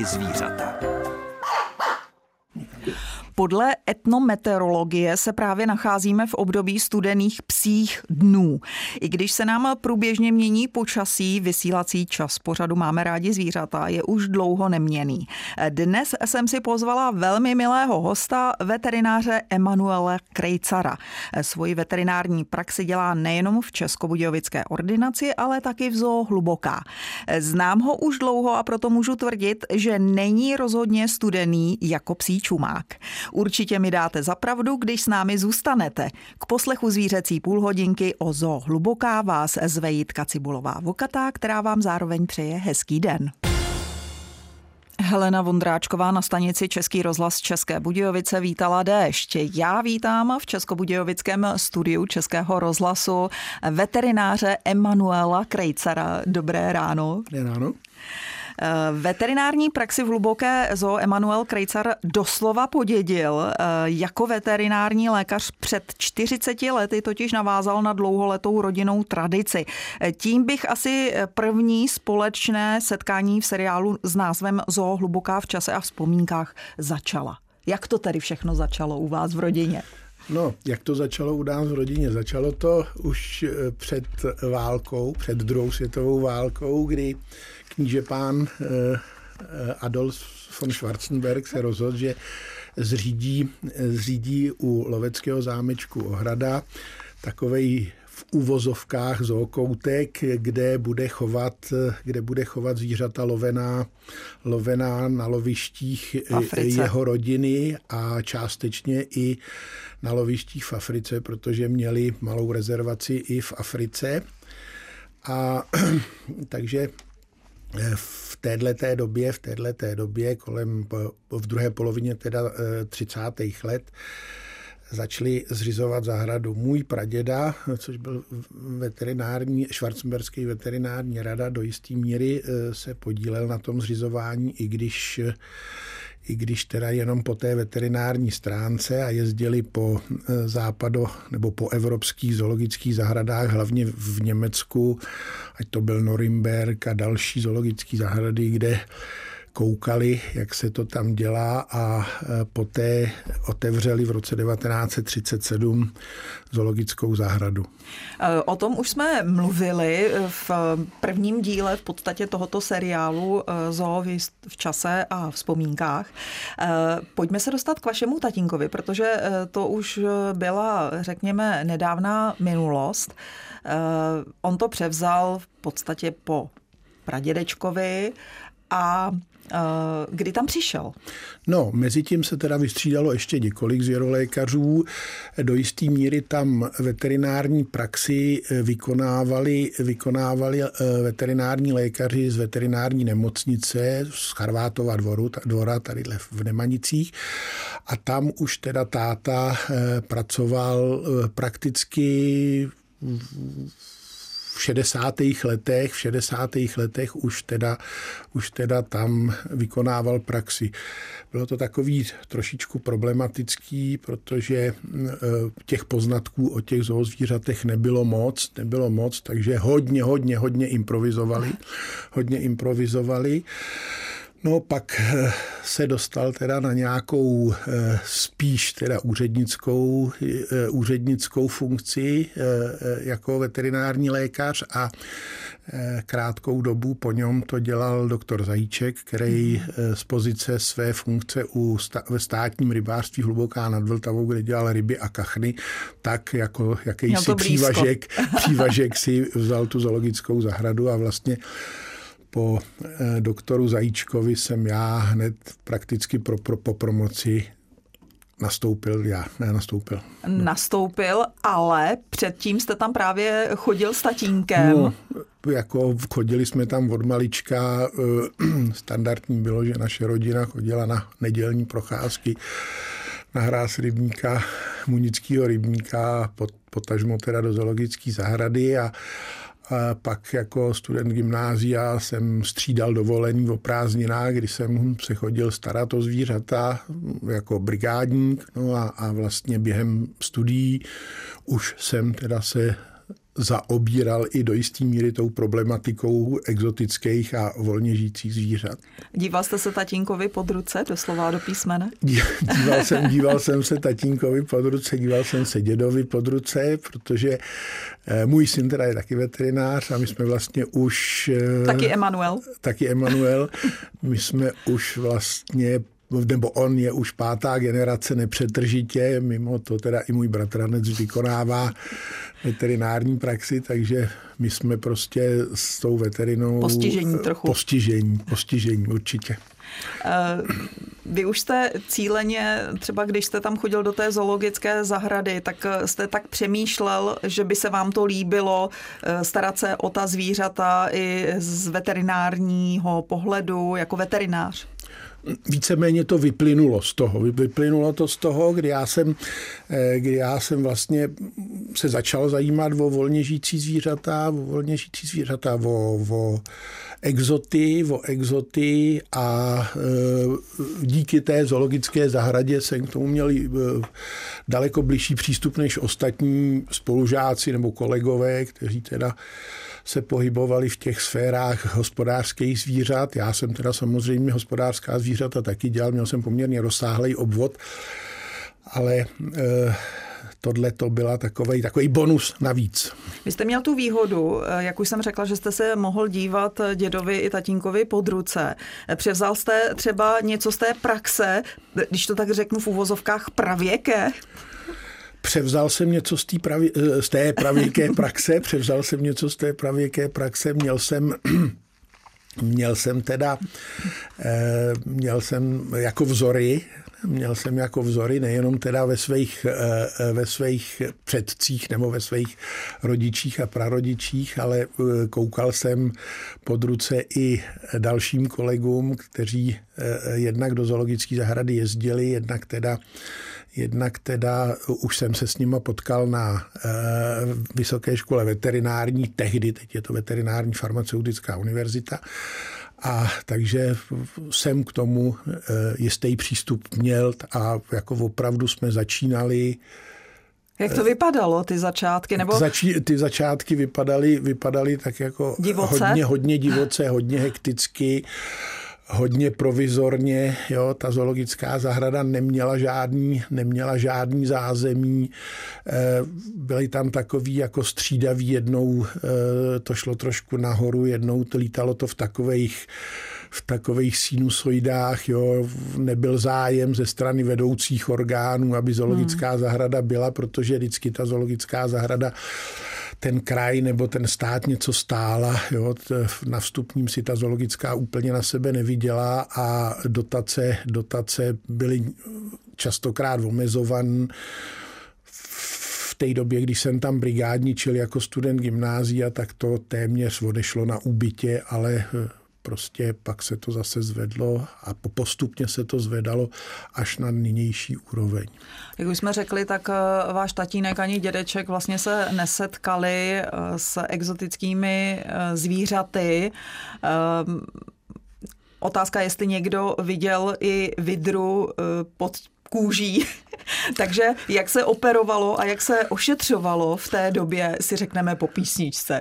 rádi zvířata. Podle etnometeorologie se právě nacházíme v období studených psích dnů. I když se nám průběžně mění počasí, vysílací čas pořadu Máme rádi zvířata je už dlouho neměný. Dnes jsem si pozvala velmi milého hosta, veterináře Emanuela Krejcara. Svoji veterinární praxi dělá nejenom v Českobudějovické ordinaci, ale taky v zoo Hluboká. Znám ho už dlouho a proto můžu tvrdit, že není rozhodně studený jako psí čumák. Určitě mi dáte za pravdu, když s námi zůstanete. K poslechu zvířecí půlhodinky o zoo Hluboká vás zve Jitka Cibulová Vokatá, která vám zároveň přeje hezký den. Helena Vondráčková na stanici Český rozhlas České Budějovice vítala déšť. Já vítám v Českobudějovickém studiu Českého rozhlasu veterináře Emanuela Krejcara. Dobré ráno. Dobré ráno. Eh, veterinární praxi v hluboké zoo Emanuel Krejcar doslova podědil. Eh, jako veterinární lékař před 40 lety totiž navázal na dlouholetou rodinnou tradici. Eh, tím bych asi první společné setkání v seriálu s názvem Zoo hluboká v čase a vzpomínkách začala. Jak to tedy všechno začalo u vás v rodině? No, jak to začalo u nás v rodině? Začalo to už před válkou, před druhou světovou válkou, kdy kníže pán eh, eh, Adolf von Schwarzenberg se rozhodl, že zřídí, zřídí u loveckého zámečku Ohrada takovej v uvozovkách zookoutek, kde bude chovat, kde bude chovat zvířata lovená, lovená na lovištích jeho rodiny a částečně i na lovištích v Africe, protože měli malou rezervaci i v Africe. A takže v této době, v této době, kolem v druhé polovině teda 30. Eh, let, začali zřizovat zahradu. Můj praděda, což byl veterinární, švarcemberský veterinární rada, do jisté míry eh, se podílel na tom zřizování, i když i když teda jenom po té veterinární stránce a jezdili po e, západo nebo po evropských zoologických zahradách, hlavně v Německu, ať to byl Norimberg a další zoologické zahrady, kde koukali, jak se to tam dělá a e, poté otevřeli v roce 1937 zoologickou zahradu. E, o tom už jsme mluvili v prvním díle v podstatě tohoto seriálu e, Zoo v čase a vzpomínkách. Pojďme se dostat k vašemu tatínkovi, protože to už byla, řekněme, nedávná minulost. On to převzal v podstatě po pradědečkovi a kdy tam přišel? No, mezi tím se teda vystřídalo ještě několik zvěrolékařů. Do jisté míry tam veterinární praxi eh, vykonávali, vykonávali eh, veterinární lékaři z veterinární nemocnice z Charvátova dvoru, dvora tady v Nemanicích. A tam už teda táta pracoval prakticky v 60. letech, v 60. letech už teda, už teda tam vykonával praxi. Bylo to takový trošičku problematický, protože e, těch poznatků o těch zoozvířatech nebylo moc, nebylo moc, takže hodně, hodně, hodně improvizovali. Hodně improvizovali. No pak eh, se dostal teda na nějakou eh, spíš teda úřednickou, eh, úřednickou funkci jako veterinární lékař a krátkou dobu po něm to dělal doktor Zajíček, který z pozice své funkce u ve státním rybářství Hluboká nad Vltavou, kde dělal ryby a kachny, tak jako jakýsi přívažek, přívažek si vzal tu zoologickou zahradu a vlastně po eh, doktoru Zajíčkovi jsem já hned prakticky pro, pro, po promoci nastoupil já, ne nastoupil. No. Nastoupil, ale předtím jste tam právě chodil s tatínkem. No, jako chodili jsme tam od malička, eh, standardní bylo, že naše rodina chodila na nedělní procházky na hráz rybníka, munického rybníka, potažmo teda do zoologické zahrady a a pak jako student gymnázia jsem střídal dovolení o prázdninách, kdy jsem se chodil starat o zvířata jako brigádník. No a, a vlastně během studií už jsem teda se zaobíral i do jisté míry tou problematikou exotických a volně žijících zvířat. Díval jste se tatínkovi pod ruce, doslova do písmene? Díval jsem, díval jsem se tatínkovi pod ruce, díval jsem se dědovi pod ruce, protože eh, můj syn teda je taky veterinář a my jsme vlastně už... Eh, taky Emanuel. Taky Emanuel. My jsme už vlastně nebo on je už pátá generace nepřetržitě, mimo to teda i můj bratranec vykonává veterinární praxi, takže my jsme prostě s tou veterinou... Postižení trochu. Postižení, postižení určitě. Eh, vy už jste cíleně, třeba když jste tam chodil do té zoologické zahrady, tak jste tak přemýšlel, že by se vám to líbilo eh, starat se o ta zvířata i z veterinárního pohledu jako veterinář? Víceméně to vyplynulo z toho. Vyplynulo to z toho, kdy já jsem, eh, kdy já jsem vlastně se začal zajímat o volně žijící zvířata, o volně žijící zvířata, o, o exoty, o exoty a e, díky té zoologické zahradě jsem k tomu měl e, daleko blížší přístup než ostatní spolužáci nebo kolegové, kteří teda se pohybovali v těch sférách hospodářských zvířat. Já jsem teda samozřejmě hospodářská zvířata taky dělal, měl jsem poměrně rozsáhlý obvod, ale e, tohle to byla takový, takový bonus navíc. Vy jste měl tu výhodu, eh, jak už jsem řekla, že jste se mohl dívat dědovi i tatínkovi pod ruce. Převzal jste třeba něco z té praxe, když to tak řeknu v uvozovkách pravěké? Převzal jsem něco z, pravi, eh, z té pravěké praxe, převzal jsem něco z té pravěké praxe, měl jsem Měl jsem teda, eh, měl jsem jako vzory, měl jsem jako vzory nejenom teda ve svých, eh, ve svých předcích nebo ve svých rodičích a prarodičích, ale koukal jsem pod ruce i dalším kolegům, kteří jednak do zoologické zahrady jezdili, jednak teda Jednak teda už jsem se s nima potkal na e, Vysoké škole veterinární, tehdy, teď je to veterinární farmaceutická univerzita, a takže jsem k tomu e, jistý přístup měl a jako opravdu jsme začínali jak to vypadalo, ty začátky? Nebo... Začí, ty začátky vypadaly, vypadaly tak jako divoce? hodně, hodně divoce, hodně hekticky hodně provizorně. Jo, ta zoologická zahrada neměla žádný, neměla žádný zázemí. Eh, byly tam takový jako střídaví. Jednou eh, to šlo trošku nahoru, jednou to lítalo to v takových v takových sinusoidách, jo, nebyl zájem ze strany vedoucích orgánů, aby zoologická hmm. zahrada byla, protože vždycky ta zoologická zahrada ten kraj nebo ten stát něco stála. Jo, na vstupním si ta zoologická úplně na sebe neviděla a dotace, dotace byly častokrát omezované v té době, když jsem tam brigádničil jako student gymnázia, tak to téměř odešlo na úbytě, ale prostě pak se to zase zvedlo a postupně se to zvedalo až na nynější úroveň. Jak už jsme řekli, tak eh, váš tatínek ani dědeček vlastně se nesetkali eh, s exotickými eh, zvířaty. Otázka, jestli někdo viděl i vidru pod kůží. Takže jak se operovalo a jak se ošetřovalo v té době, si řekneme po písničce.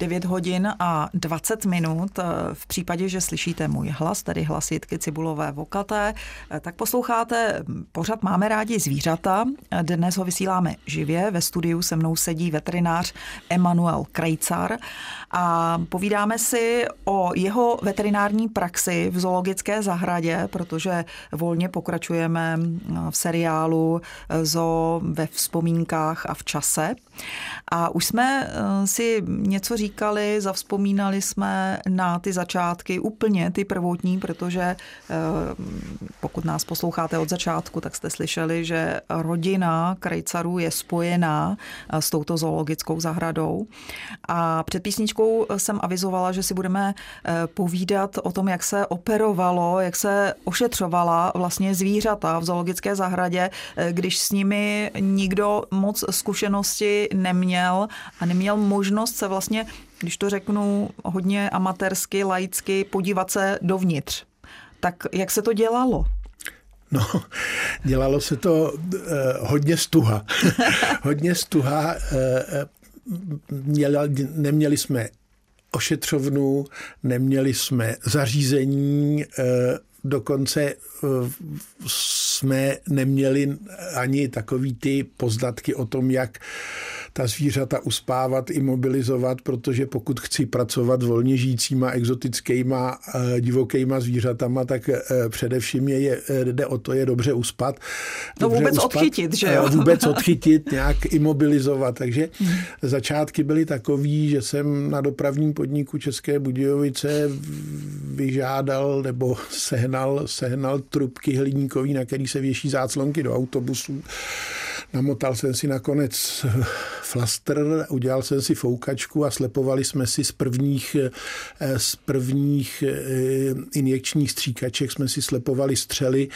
9 hodin a 20 minut. Eh, v případě, že slyšíte můj hlas, tedy hlas Jitky Cibulové Vokaté, eh, tak posloucháte pořád Máme rádi zvířata. Dnes ho vysíláme živě. Ve studiu se mnou sedí veterinář Emanuel Krejcar a povídáme si o jeho veterinární praxi v zoologické zahradě, protože volně pokračujeme v seriálu Zo ve vzpomínkách a v čase. A už jsme eh, si něco říkali, zavzpomínali jsme na ty začátky, úplně ty prvotní, protože eh, pokud nás posloucháte od začátku, tak jste slyšeli, že rodina krajcarů je spojená eh, s touto zoologickou zahradou. A před písničkou jsem avizovala, že si budeme povídat o tom, jak se operovalo, jak se ošetřovala vlastně zvířata v zoologické zahradě, když s nimi nikdo moc zkušenosti neměl a neměl možnost se vlastně, když to řeknu hodně amatérsky, laicky, podívat se dovnitř. Tak jak se to dělalo? No, dělalo se to uh, hodně stuha. hodně stuha. Uh, měli, neměli jsme ošetřovnu, neměli jsme zařízení, uh, dokonce jsme neměli ani takový ty poznatky o tom, jak ta zvířata uspávat, imobilizovat, protože pokud chci pracovat volně žijícíma, exotickýma, eh, divokýma zvířatama, tak eh, především je, je, eh, jde o to je dobře uspat. No dobře vůbec uspat, odchytit, že jo? Vůbec odchytit, nějak imobilizovat. Takže hmm. začátky byly takový, že jsem na dopravním podniku České Budějovice vyžádal nebo sehnal, sehnal trubky hliníkový, na který se věší záclonky do autobusů Namotal jsem si nakonec flaster, udělal jsem si foukačku a slepovali jsme si z prvních, eh, z prvních eh, injekčních stříkaček jsme si slepovali střely.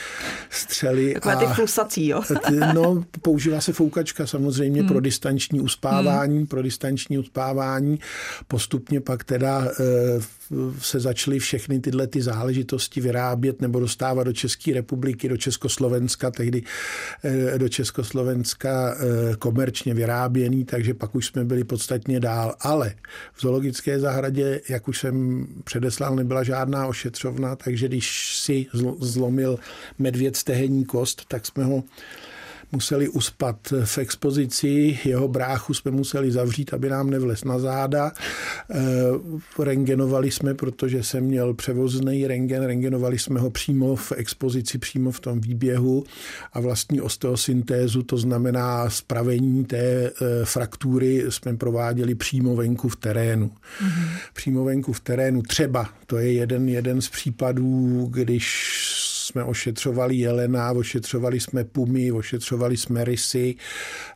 střely Takové a, ty flusací, jo? no, používá se foukačka samozřejmě hmm. pro distanční uspávání, hmm. pro distanční uspávání. Postupně pak teda eh, se začaly všechny tyhle ty záležitosti vyrábět nebo dostávat do České republiky, do Československa, tehdy do Československa komerčně vyráběný, takže pak už jsme byli podstatně dál. Ale v zoologické zahradě, jak už jsem předeslal, nebyla žádná ošetřovna, takže když si zlomil medvěd stehenní kost, tak jsme ho museli uspat v expozici, jeho bráchu jsme museli zavřít, aby nám nevles na záda. E, rengenovali jsme, protože jsem měl převozný rengen, rengenovali jsme ho přímo v expozici, přímo v tom výběhu a vlastní osteosyntézu, to znamená spravení té e, fraktury jsme prováděli přímo venku v terénu. Mm-hmm. Přímo venku v terénu třeba, to je jeden, jeden z případů, když jsme ošetřovali jelena, ošetřovali jsme pumy, ošetřovali jsme rysy.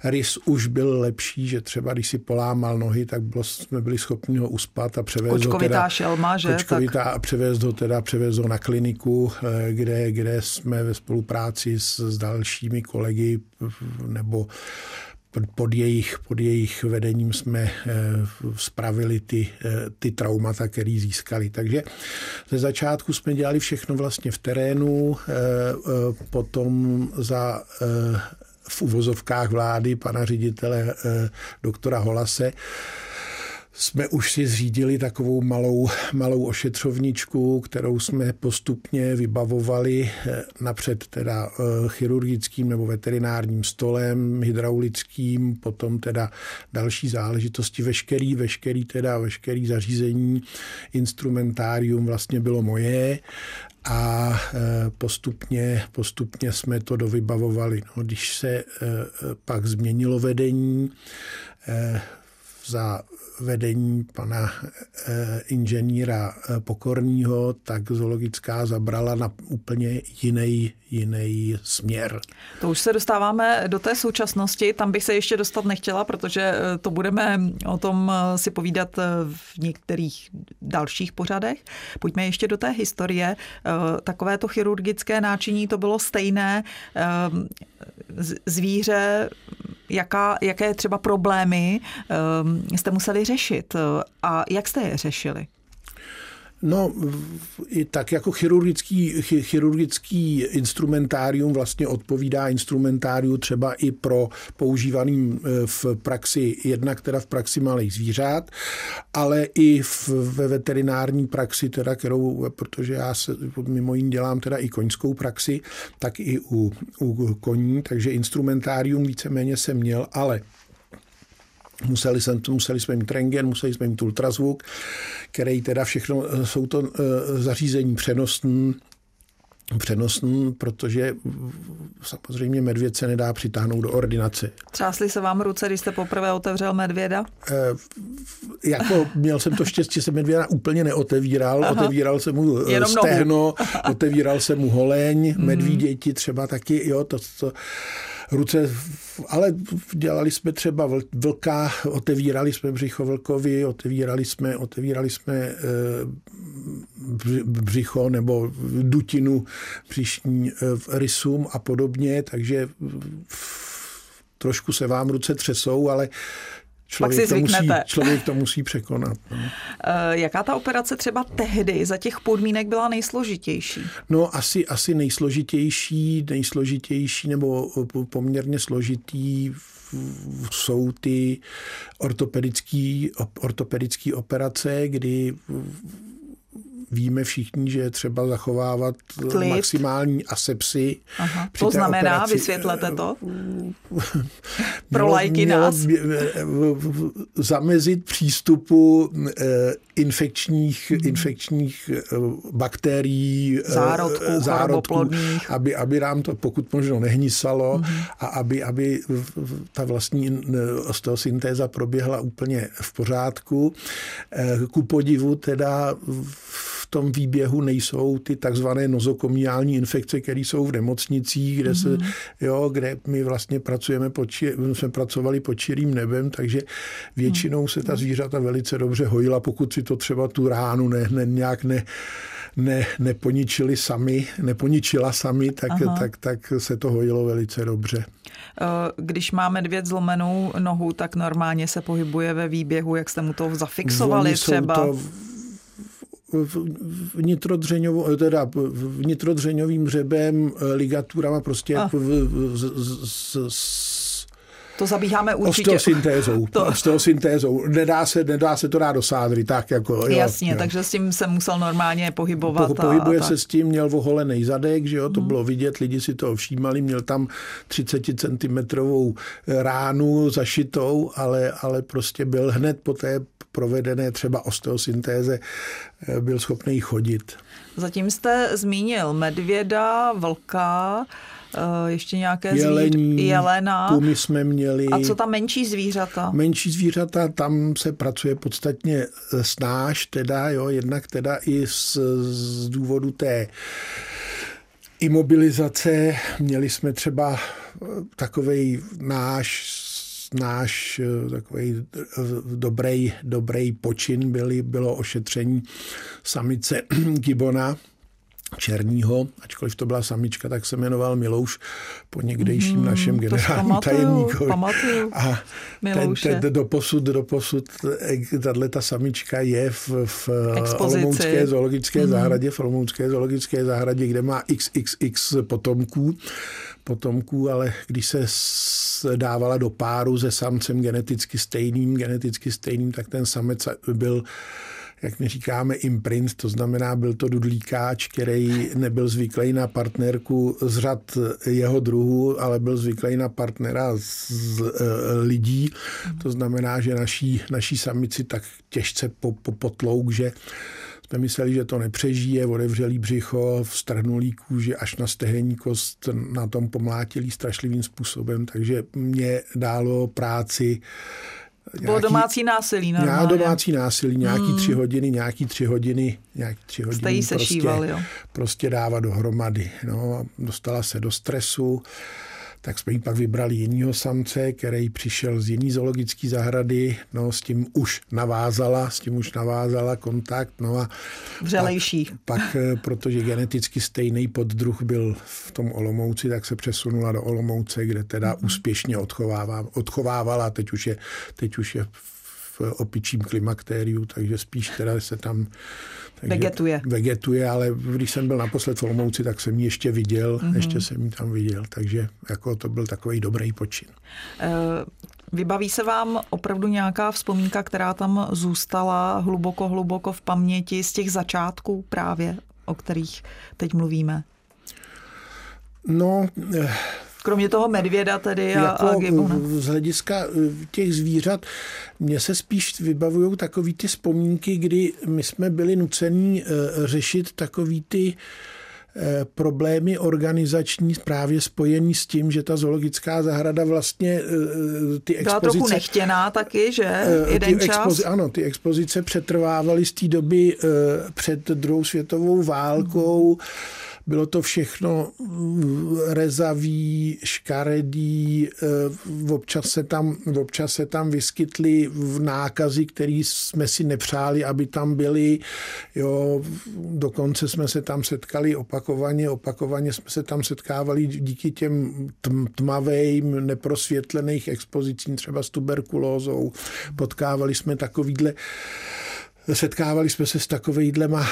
Rys už byl lepší, že třeba když si polámal nohy, tak bylo, jsme byli schopni ho uspat a převést ho teda, šelma, že? Kočkovitá tak... a převést ho teda převést ho na kliniku, eh, kde, kde jsme ve spolupráci s, s dalšími kolegy nebo pod jejich, pod jejich vedením jsme eh, spravili ty, eh, ty traumata, které získali. Takže ze začátku jsme dělali všechno vlastně v terénu, eh, potom za v uvozovkách vlády pana ředitele doktora Holase jsme už si zřídili takovou malou, malou ošetřovničku, kterou jsme postupně vybavovali eh, napřed teda eh, chirurgickým nebo veterinárním stolem, hydraulickým, potom teda další záležitosti, veškerý, veškerý teda, veškerý zařízení, instrumentárium vlastně bylo moje a eh, postupně, postupně jsme to dovybavovali. No, když se pak změnilo vedení, za vedení pana e, inženýra e, Pokorního, tak zoologická zabrala na úplně jiný, jiný směr. To už se dostáváme do té současnosti, tam bych se ještě dostat nechtěla, protože e, to budeme o tom si povídat v některých dalších pořadech. Pojďme ještě do té historie. Takovéto chirurgické náčiní to bylo stejné. Zvíře jaká, jaké třeba problémy um, jste museli řešit a jak jste je řešili? No, i tak jako chirurgický, chirurgický instrumentárium vlastně odpovídá instrumentáriu třeba i pro používaným e, v praxi, jednak teda v praxi malých zvířat, ale i v, ve veterinární praxi, teda, kterou, protože já se mimo jiný dělám teda i koňskou praxi, tak i u, u koní, takže instrumentárium víceméně jsem měl, ale Museli, jsem, museli jsme mít rengen, museli jsme mít ultrazvuk, který teda všechno, eh, jsou to eh, zařízení přenosný, přenosný, protože samozřejmě medvěd se nedá přitáhnout do ordinace. Třásli se vám ruce, když jste poprvé otevřel medvěda? E, jako měl jsem to štěstí, že jsem medvěda úplně neotevíral. Aha. Otevíral jsem mu Jenom stehno, otevíral jsem mu holeň, medvíděti třeba taky, jo, to, to ruce, ale dělali jsme třeba vlka, otevírali jsme břicho vlkovi, otevírali jsme, otevírali jsme eh, břicho nebo dutinu příšní eh, rysům a podobně, takže trošku se vám ruce třesou, ale Člověk Pak si to, musí, člověk to musí překonat. No. Jaká ta operace třeba tehdy za těch podmínek byla nejsložitější? No asi, asi nejsložitější, nejsložitější nebo poměrně složitý jsou ty ortopedické ortopedický operace, kdy víme všichni, že je třeba zachovávat Klid. maximální asepsy. Aha. To znamená, operaci. vysvětlete to? Pro lajky nás. zamezit přístupu eh, infekčních, hmm. infekčních eh, bakterií, eh, zárodků, zárodků aby, aby nám to pokud možno nehnisalo hmm. a aby, aby ta vlastní osteosyntéza proběhla úplně v pořádku. Ku podivu teda v tom výběhu nejsou ty takzvané nozokomiální infekce, které jsou v nemocnicích, kde, se, mm-hmm. jo, kde my vlastně pracujeme pod, jsme pracovali pod čirým nebem, takže většinou se ta mhm. zvířata velice dobře hojila, pokud si to třeba tu ránu ne, ne, nějak ne, ne, neponičili sami, neponičila sami, tak, tak, tak se to hojilo velice dobře. Eh, když má medvěd zlomenou nohu, tak normálně se pohybuje ve výběhu, jak jste mu to zafixovali třeba? To vnitrodřeňovou, teda vnitrodřeňovým hřebem, eh, ligaturama prostě ah. v, z, z, z, to zabíháme určitě. Osteosyntézou. To... Osteosyntézou. Nedá se, nedá se to dát do sádry, tak jako. Jo, Jasně, jo. takže s tím se musel normálně pohybovat. Po, pohybuje a, a se s tím, měl oholený zadek, že jo, to hmm. bylo vidět, lidi si to všímali, měl tam 30 cm ránu zašitou, ale, ale prostě byl hned po té provedené třeba osteosyntéze, eh, byl schopný chodit. Zatím jste zmínil medvěda, vlka, eh, ještě nějaké Jelení, zvíř... jelena. Pumy jsme měli. A co tam menší zvířata? Menší zvířata, tam se pracuje podstatně snáš, teda, jo, jednak teda i z, z důvodu té imobilizace. Měli jsme třeba takový náš náš eh, takový eh, dobrý, dobrý počin byli, bylo ošetření samice Gibona, černího, ačkoliv to byla samička, tak se jmenoval Milouš po někdejším mm, našem generálním tajemníkovi. A ten, ten doposud, doposud eh, tahle ta samička je v, v Olomoucké zoologické mm. zahradě, v Olomoucké zoologické zahradě, kde má xxx potomků, potomků, ale když se dávala do páru se samcem geneticky stejným, geneticky stejným, tak ten samec byl jak my říkáme, imprint, to znamená, byl to dudlíkáč, který nebyl zvyklý na partnerku z řad jeho druhu, ale byl zvyklý na partnera z e, lidí. To znamená, že naší, naší samici tak těžce po, po potlouk, že jsme mysleli, že to nepřežije, otevřelý břicho, vstrhnulý kůži až na stehenní kost, na tom pomlátilý strašlivým způsobem, takže mě dálo práci Nějaký, Bylo domácí násilí normálně. domácí násilí, nějaký hmm. tři hodiny, nějaký tři hodiny, nějaký tři hodiny. Jste jí sešíval, prostě, jo? prostě dávat dohromady. No, dostala se do stresu, tak jsme jí pak vybrali jinýho samce, který přišel z jiný zoologické zahrady, no s tím už navázala, s tím už navázala kontakt, no a Vřelejší. Pak, pak, eh, protože geneticky stejný poddruh byl v tom Olomouci, tak se přesunula do Olomouce, kde teda mm-hmm. úspěšně odchovávala, teď už je, teď už je v opičím klimaktériu, takže spíš teda se tam takže vegetuje. Vegetuje, ale když jsem byl naposled v Olomouci, tak jsem ji ještě viděl, mm-hmm. ještě jsem ji tam viděl, takže jako to byl takový dobrý počin. Uh, vybaví se vám opravdu nějaká vzpomínka, která tam zůstala hluboko, hluboko v paměti z těch začátků právě, o kterých teď mluvíme? No, eh, Kromě toho medvěda tedy a, jako a gibona. Z hlediska eh, těch zvířat, mně se spíš vybavují takový ty vzpomínky, kdy my jsme byli nuceni eh, řešit takový ty eh, problémy organizační právě spojený s tím, že ta zoologická zahrada vlastně ty expozice... Byla trochu nechtěná taky, že? Jeden ty čas? Expozi, ano, ty expozice přetrvávaly z té doby před druhou světovou válkou. Hmm bylo to všechno rezavý, škaredý, občas se tam, občas se tam vyskytly v nákazy, které jsme si nepřáli, aby tam byly. Jo, dokonce jsme se tam setkali opakovaně, opakovaně jsme se tam setkávali díky těm tmavým, neprosvětlených expozicím, třeba s tuberkulózou. Potkávali jsme takovýhle setkávali jsme se s takovýhlema,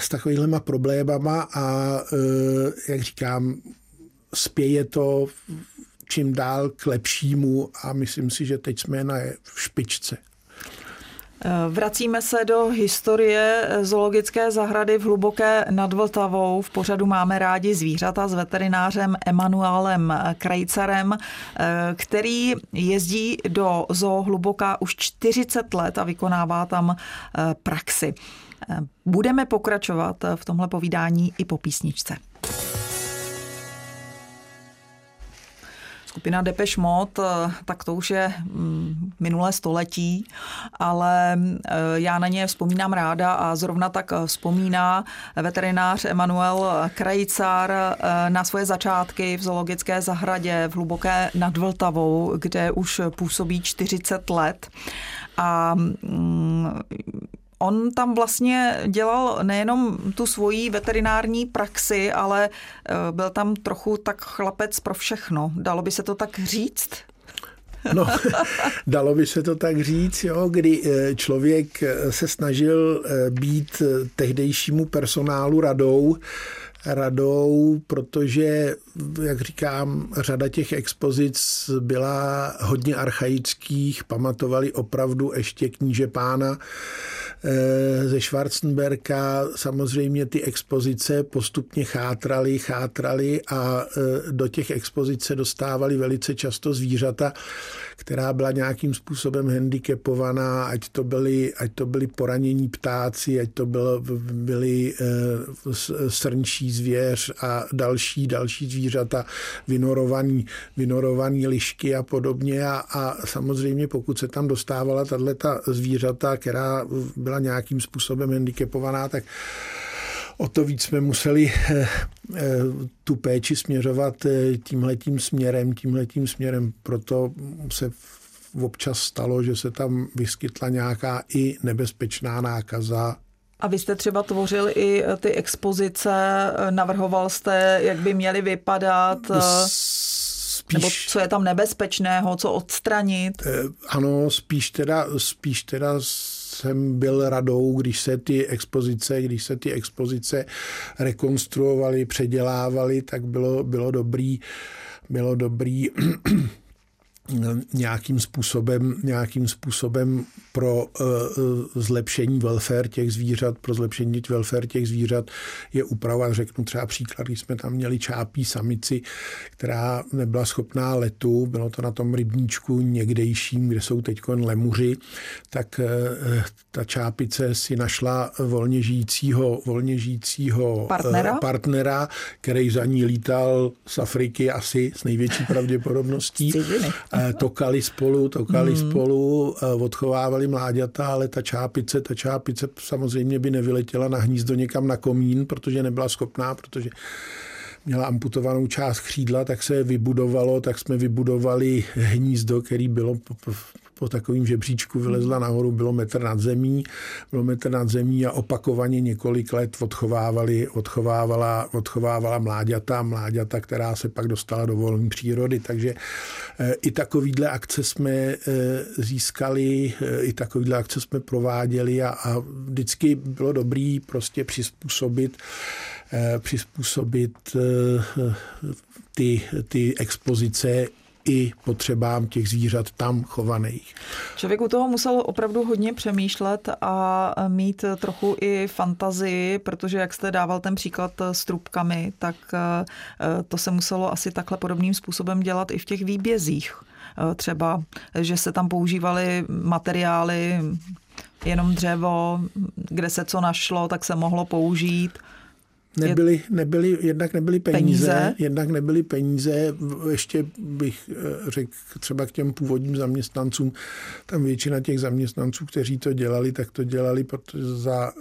s takovýhlema problémama a jak říkám, spěje to čím dál k lepšímu a myslím si, že teď jsme na špičce. Eh, vracíme se do historie zoologické zahrady v Hluboké nad Vltavou. V pořadu máme rádi zvířata s veterinářem Emanuelem eh, který jezdí do zoo Hluboká už 40 let a vykonává tam eh, praxi. Budeme pokračovat v tomhle povídání i po písničce. Skupina Depeche Mode, eh, tak to už je mm, minulé století, ale eh, já na ně vzpomínám ráda a zrovna tak eh, vzpomíná veterinář Emanuel Krajcar na svoje začátky v zoologické zahradě v Hluboké nad Vltavou, kde už působí 40 let. A mm, On tam vlastně dělal nejenom tu svoji veterinární praxi, ale eh, byl tam trochu tak chlapec pro všechno. Dalo by se to tak říct? No, dalo by se to tak říct, jo, kdy eh, člověk eh, se snažil být tehdejšímu personálu radou, radou, protože, jak říkám, řada těch expozic byla hodně archaických, pamatovali opravdu ještě kníže pána Eh, ze Schwarzenberka samozřejmě ty expozice postupně chátraly, chátraly a eh, do těch expozice dostávali velice často zvířata, která byla nějakým způsobem handicapovaná, ať to byly, ať to byly poranění ptáci, ať to bylo, byly eh, zvěř a další, další zvířata, vynorovaný, vynorovaný lišky a podobně a, a samozřejmě pokud se tam dostávala tato zvířata, která byla nějakým způsobem handicapovaná, tak o to víc jsme museli eh, eh, tu péči směřovat eh, tímhletím směrem, tímhletím směrem. Proto se občas stalo, že se tam vyskytla nějaká i nebezpečná nákaza a vy jste třeba tvořil i ty expozice, navrhoval jste, jak by měly vypadat, spíš, nebo co je tam nebezpečného, co odstranit? Ano, spíš teda, spíš teda jsem byl radou, když se ty expozice, když se ty expozice rekonstruovaly, předělávaly, tak bylo, bylo dobrý, bylo dobrý nějakým způsobem, nějakým způsobem pro uh, zlepšení welfare těch zvířat, pro zlepšení welfare těch zvířat je úprava, řeknu třeba příklad, když jsme tam měli čápí samici, která nebyla schopná letu, bylo to na tom rybníčku někdejším, kde jsou teď lemuři, tak uh, ta čápice si našla volně žijícího, volně žijícího partnera? Uh, partnera, který za ní lítal z Afriky asi s největší pravděpodobností. Tokali spolu, tokali hmm. spolu, odchovávali mláďata, ale ta čápice, ta čápice samozřejmě by nevyletěla na hnízdo někam na komín, protože nebyla schopná, protože měla amputovanou část křídla, tak se vybudovalo, tak jsme vybudovali hnízdo, který bylo po takovým žebříčku vylezla nahoru, bylo metr nad zemí, bylo metr nad zemí a opakovaně několik let odchovávali, odchovávala, odchovávala mláďata, mláďata, která se pak dostala do volné přírody. Takže eh, i takovýhle akce jsme eh, získali, eh, i takovýhle akce jsme prováděli a, a vždycky bylo dobrý prostě přizpůsobit přizpůsobit ty, ty expozice i potřebám těch zvířat tam chovaných. Člověk u toho musel opravdu hodně přemýšlet a mít trochu i fantazii, protože jak jste dával ten příklad s trubkami, tak eh, to se muselo asi takhle podobným způsobem dělat i v těch výbězích. Eh, třeba, že se tam používaly materiály, jenom dřevo, kde se co našlo, tak se mohlo použít nebyly, nebyly, jednak nebyly peníze, peníze, jednak nebyly peníze, ještě bych eh, řekl třeba k těm původním zaměstnancům, tam většina těch zaměstnanců, kteří to dělali, tak to dělali za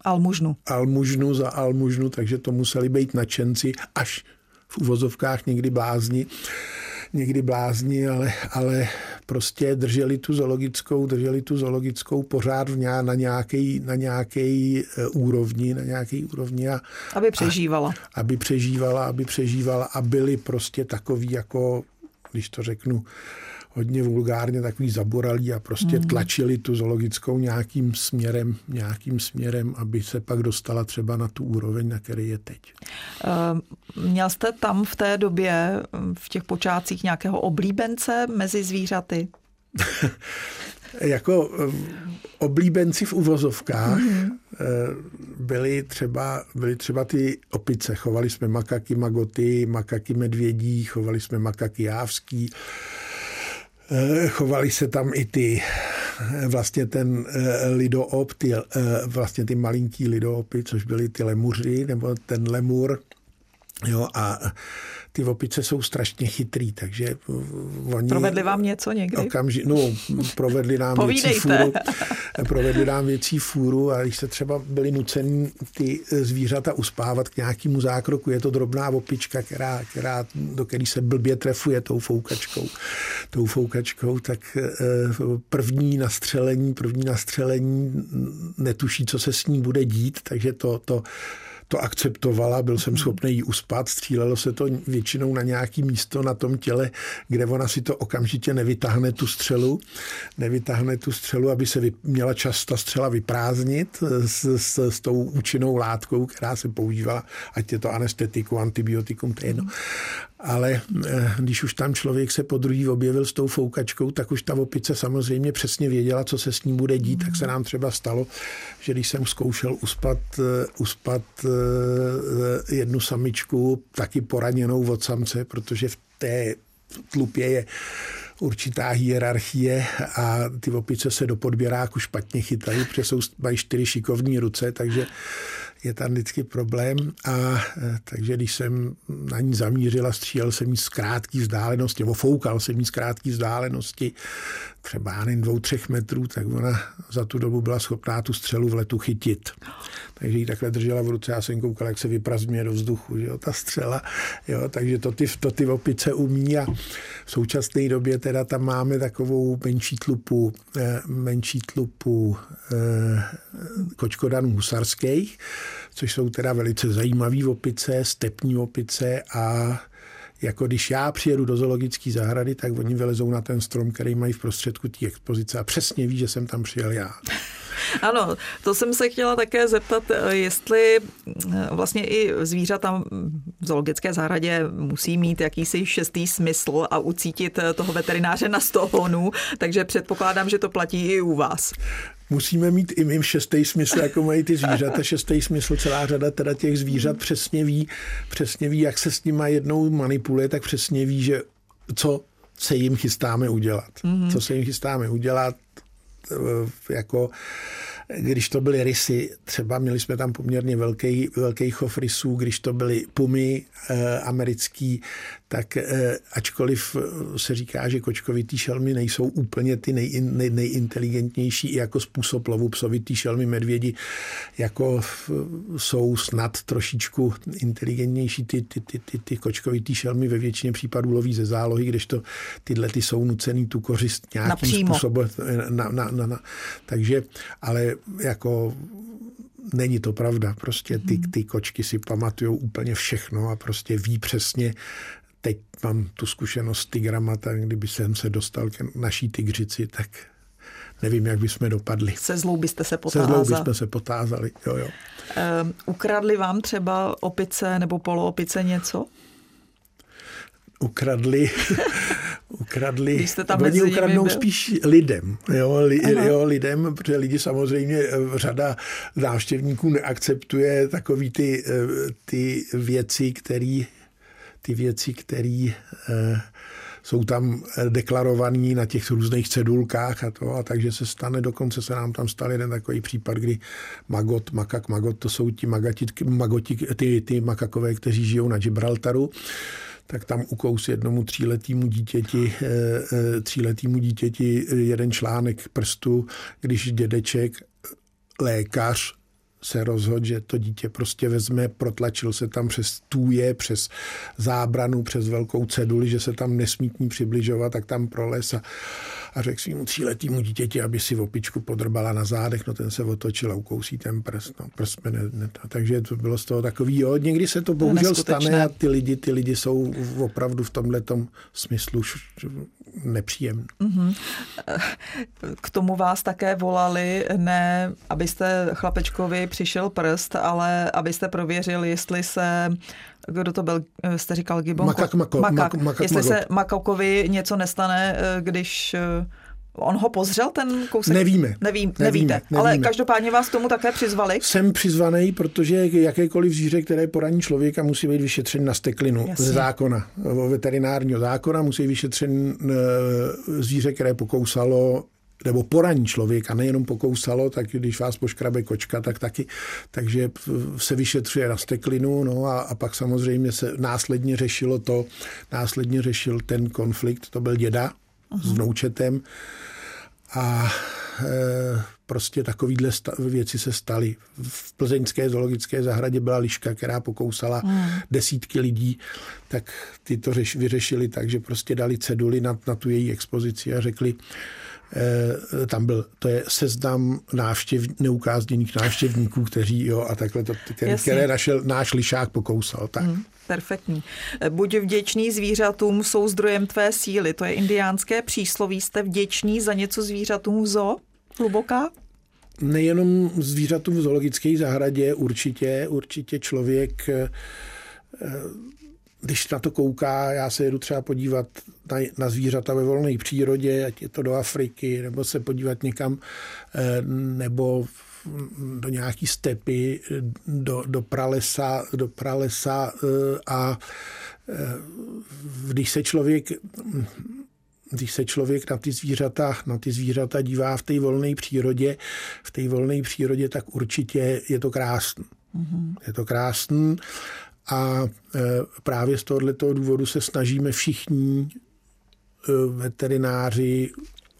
almužnu. Almužnu za almužnu, takže to museli být nadšenci až v uvozovkách někdy blázni někdy blázni, ale, ale prostě drželi tu zoologickou, drželi tu zoologickou pořád v ně, na nějaký, na nějaký e, úrovni, na nějaký úrovni. A, aby přežívala. A, aby přežívala, aby přežívala a byli prostě takový jako, když to řeknu, hodně vulgárně takový zaboralí a prostě mm. tlačili tu zoologickou nějakým směrem, nějakým směrem, aby se pak dostala třeba na tu úroveň, na který je teď. Uh, měl jste tam v té době, v těch počátcích nějakého oblíbence mezi zvířaty? jako oblíbenci v uvozovkách mm. byly, třeba, byly třeba ty opice. Chovali jsme makaky magoty, makaky medvědí, chovali jsme makaky jávský, Eh, chovali se tam i ty, eh, vlastně ten eh, lidoop, ty, vlastně ty malinký lidoopy, což byly ty lemuři, nebo ten lemur, jo, a ty opice jsou strašně chytrý, takže oni... Provedli vám něco někdy? Okamži, no, provedli nám věcí fůru, provedli nám věcí fůru a když se třeba byli nuceni ty zvířata uspávat k nějakému zákroku, je to drobná opička, která, která, do který se blbě trefuje tou foukačkou, tou foukačkou, tak eh, první nastřelení, první nastřelení netuší, co se s ní bude dít, takže to, to to akceptovala, byl jsem schopný jí uspat, střílelo se to většinou na nějaký místo na tom těle, kde ona si to okamžitě nevytáhne tu střelu, nevytáhne tu střelu, aby se měla čas ta střela vyprázdnit s, s, s tou účinnou látkou, která se používala, ať je to anestetiku, antibiotikum, to je jedno. Ale eh, když už tam člověk se po druhý objevil s tou foukačkou, tak už ta opice samozřejmě přesně věděla, co se s ním bude dít, tak se nám třeba stalo, že když jsem zkoušel uspat, eh, uspat eh, jednu samičku, taky poraněnou od samce, protože v té tlupě je určitá hierarchie a ty opice se do podběráku špatně chytají, protože jsou, mají čtyři šikovní ruce, takže je tam vždycky problém. A e, takže když jsem na ní zamířil a střílel jsem jí z krátké vzdálenosti, nebo foukal jsem jí z krátké vzdálenosti, třeba jen dvou, třech metrů, tak ona za tu dobu byla schopná tu střelu v letu chytit. Takže ji takhle držela v ruce, já jsem koukal, jak se vyprazňuje do vzduchu, že jo, ta střela. Jo, takže to ty, to ty opice umí a v současné době teda tam máme takovou menší tlupu, eh, menší tlupu eh, kočkodanů husarských, což jsou teda velice zajímavé opice, stepní opice a jako když já přijedu do zoologické zahrady, tak oni vylezou na ten strom, který mají v prostředku té expozice a přesně ví, že jsem tam přijel já. Ano, to jsem se chtěla také zeptat, jestli eh, vlastně i zvířata v zoologické zahradě musí mít jakýsi šestý smysl a ucítit eh, toho veterináře na stohonu, takže předpokládám, že to platí i u vás musíme mít i mým šestý smysl, jako mají ty zvířata. Šestý smysl, celá řada teda těch zvířat přesně ví, přesně ví, jak se s nimi jednou manipuluje, tak přesně ví, že co se jim chystáme udělat. Mm-hmm. Co se jim chystáme udělat, eh, jako když to byly rysy, třeba měli jsme tam poměrně velký, velký chov rysů, když to byly pumy e, americký, tak e, ačkoliv se říká, že kočkovitý šelmy nejsou úplně ty nej, nej, nejinteligentnější i jako způsob lovu psovitý šelmy medvědi, jako jsou snad trošičku inteligentnější ty, ty, ty, ty, ty kočkovitý šelmy ve většině případů loví ze zálohy, kdežto tyhle ty jsou nucený tu kořist nějakým Napřímo. způsobem. Na, na, na, na, takže, ale jako není to pravda. Prostě ty, hmm. ty kočky si pamatují úplně všechno a prostě ví přesně, teď mám tu zkušenost s tigrama, tak kdyby jsem se dostal k naší tigřici, tak nevím, jak bychom dopadli. Se zlou byste se potázali. Se zlou bychom se potázali, jo, jo. Um, ukradli vám třeba opice nebo poloopice něco? Ukradli, ukradli, jste tam oni ukradnou byl? spíš lidem, jo, li, jo, lidem, protože lidi samozřejmě eh, řada návštěvníků neakceptuje takový ty, eh, ty věci, které ty věci, které eh, jsou tam deklarované na těch různých cedulkách a to, a takže se stane, dokonce se nám tam stal jeden takový případ, kdy magot, makak, magot, to jsou ti magati, magoti, ty, ty makakové, kteří žijou na Gibraltaru, tak tam ukous jednomu tříletýmu dítěti, eh, eh, tříletýmu dítěti jeden článek prstu, když dědeček, lékař, se rozhodl, že to dítě prostě vezme, protlačil se tam přes tůje, přes zábranu, přes velkou ceduli, že se tam nesmí k ní přibližovat, tak tam proles a, a řekl svým tříletýmu dítěti, aby si opičku podrbala na zádech, no ten se otočil a ukousí ten prst, no prst ne, ne, takže to bylo z toho takový, jo, někdy se to bohužel stane a ty lidi, ty lidi jsou opravdu v tomhle smyslu nepříjemný. Mm-hmm. K tomu vás také volali, ne abyste chlapečkovi přišel prst, ale abyste prověřil, jestli se kdo to byl, jste říkal Gibon? Makak, mako, makak, makak, jestli makak. se Makakovi něco nestane, když On ho pozřel, ten kousek? Nevíme. Nevím, nevíme, nevíte. Nevíme. Ale každopádně vás k tomu také přizvali? Jsem přizvaný, protože jakékoliv zvíře, které poraní člověka, musí být vyšetřen na steklinu Jasně. ze zákona, veterinárního zákona, musí vyšetřen eh, zvíře, které pokousalo nebo poraní člověka, nejenom pokousalo, tak když vás poškrabe kočka, tak taky. Takže se vyšetřuje na steklinu, no a, a pak samozřejmě se následně řešilo to, následně řešil ten konflikt, to byl děda uh-huh. s vnoučetem a e, prostě takovýhle věci se staly. V plzeňské zoologické zahradě byla liška, která pokousala hmm. desítky lidí, tak ty to řeš, vyřešili tak, že prostě dali ceduly na, na tu její expozici a řekli, Eh, tam byl, to je seznam návštěv, neukázněných návštěvníků, kteří, jo, a takhle, to, který, které našel, náš lišák pokousal. Tak. Hmm, perfektní. Buď vděčný zvířatům jsou zdrojem tvé síly. To je indiánské přísloví. Jste vděčný za něco zvířatům v zoo? Hluboká? Nejenom zvířatům v zoologické zahradě, určitě, určitě člověk eh, když na to kouká, já se jedu třeba podívat na, na zvířata ve volné přírodě, ať je to do Afriky, nebo se podívat někam, eh, nebo do nějaký stepy, do, do pralesa, do pralesa eh, a eh, když se člověk když se člověk na ty zvířata, na ty zvířata dívá v té volné přírodě, v té volné přírodě, tak určitě je to krásný. Mm-hmm. Je to krásný a e, právě z tohoto důvodu se snažíme všichni veterináři,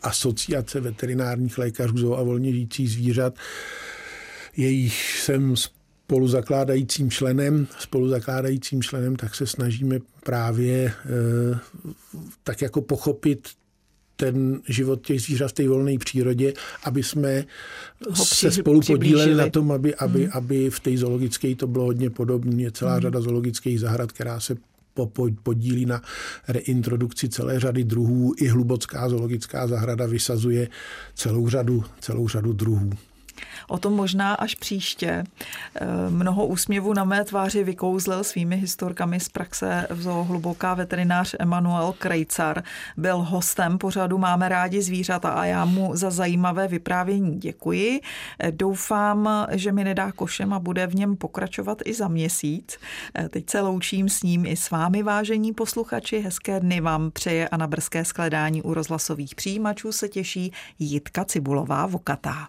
asociace veterinárních lékařů a volně žijících zvířat, jejich jsem spoluzakládajícím členem, spoluzakládajícím členem, tak se snažíme právě e, tak jako pochopit ten život těch zvířat v té volné přírodě, aby jsme Ho se spolu podíleli na tom, aby, aby, hmm. aby v té zoologické to bylo hodně podobné. Je celá hmm. řada zoologických zahrad, která se podílí na reintrodukci celé řady druhů. I hlubocká zoologická zahrada vysazuje celou řadu, celou řadu druhů. O tom možná až příště. Eh, mnoho úsměvů na mé tváři vykouzlil svými historkami z praxe v zoo hluboká veterinář Emanuel Krejcar. Byl hostem pořadu Máme rádi zvířata a já mu za zajímavé vyprávění děkuji. Eh, doufám, že mi nedá košem a bude v něm pokračovat i za měsíc. Eh, teď se loučím s ním i s vámi, vážení posluchači. Hezké dny vám přeje a na brzké skledání u rozhlasových přijímačů se těší Jitka Cibulová Vokatá.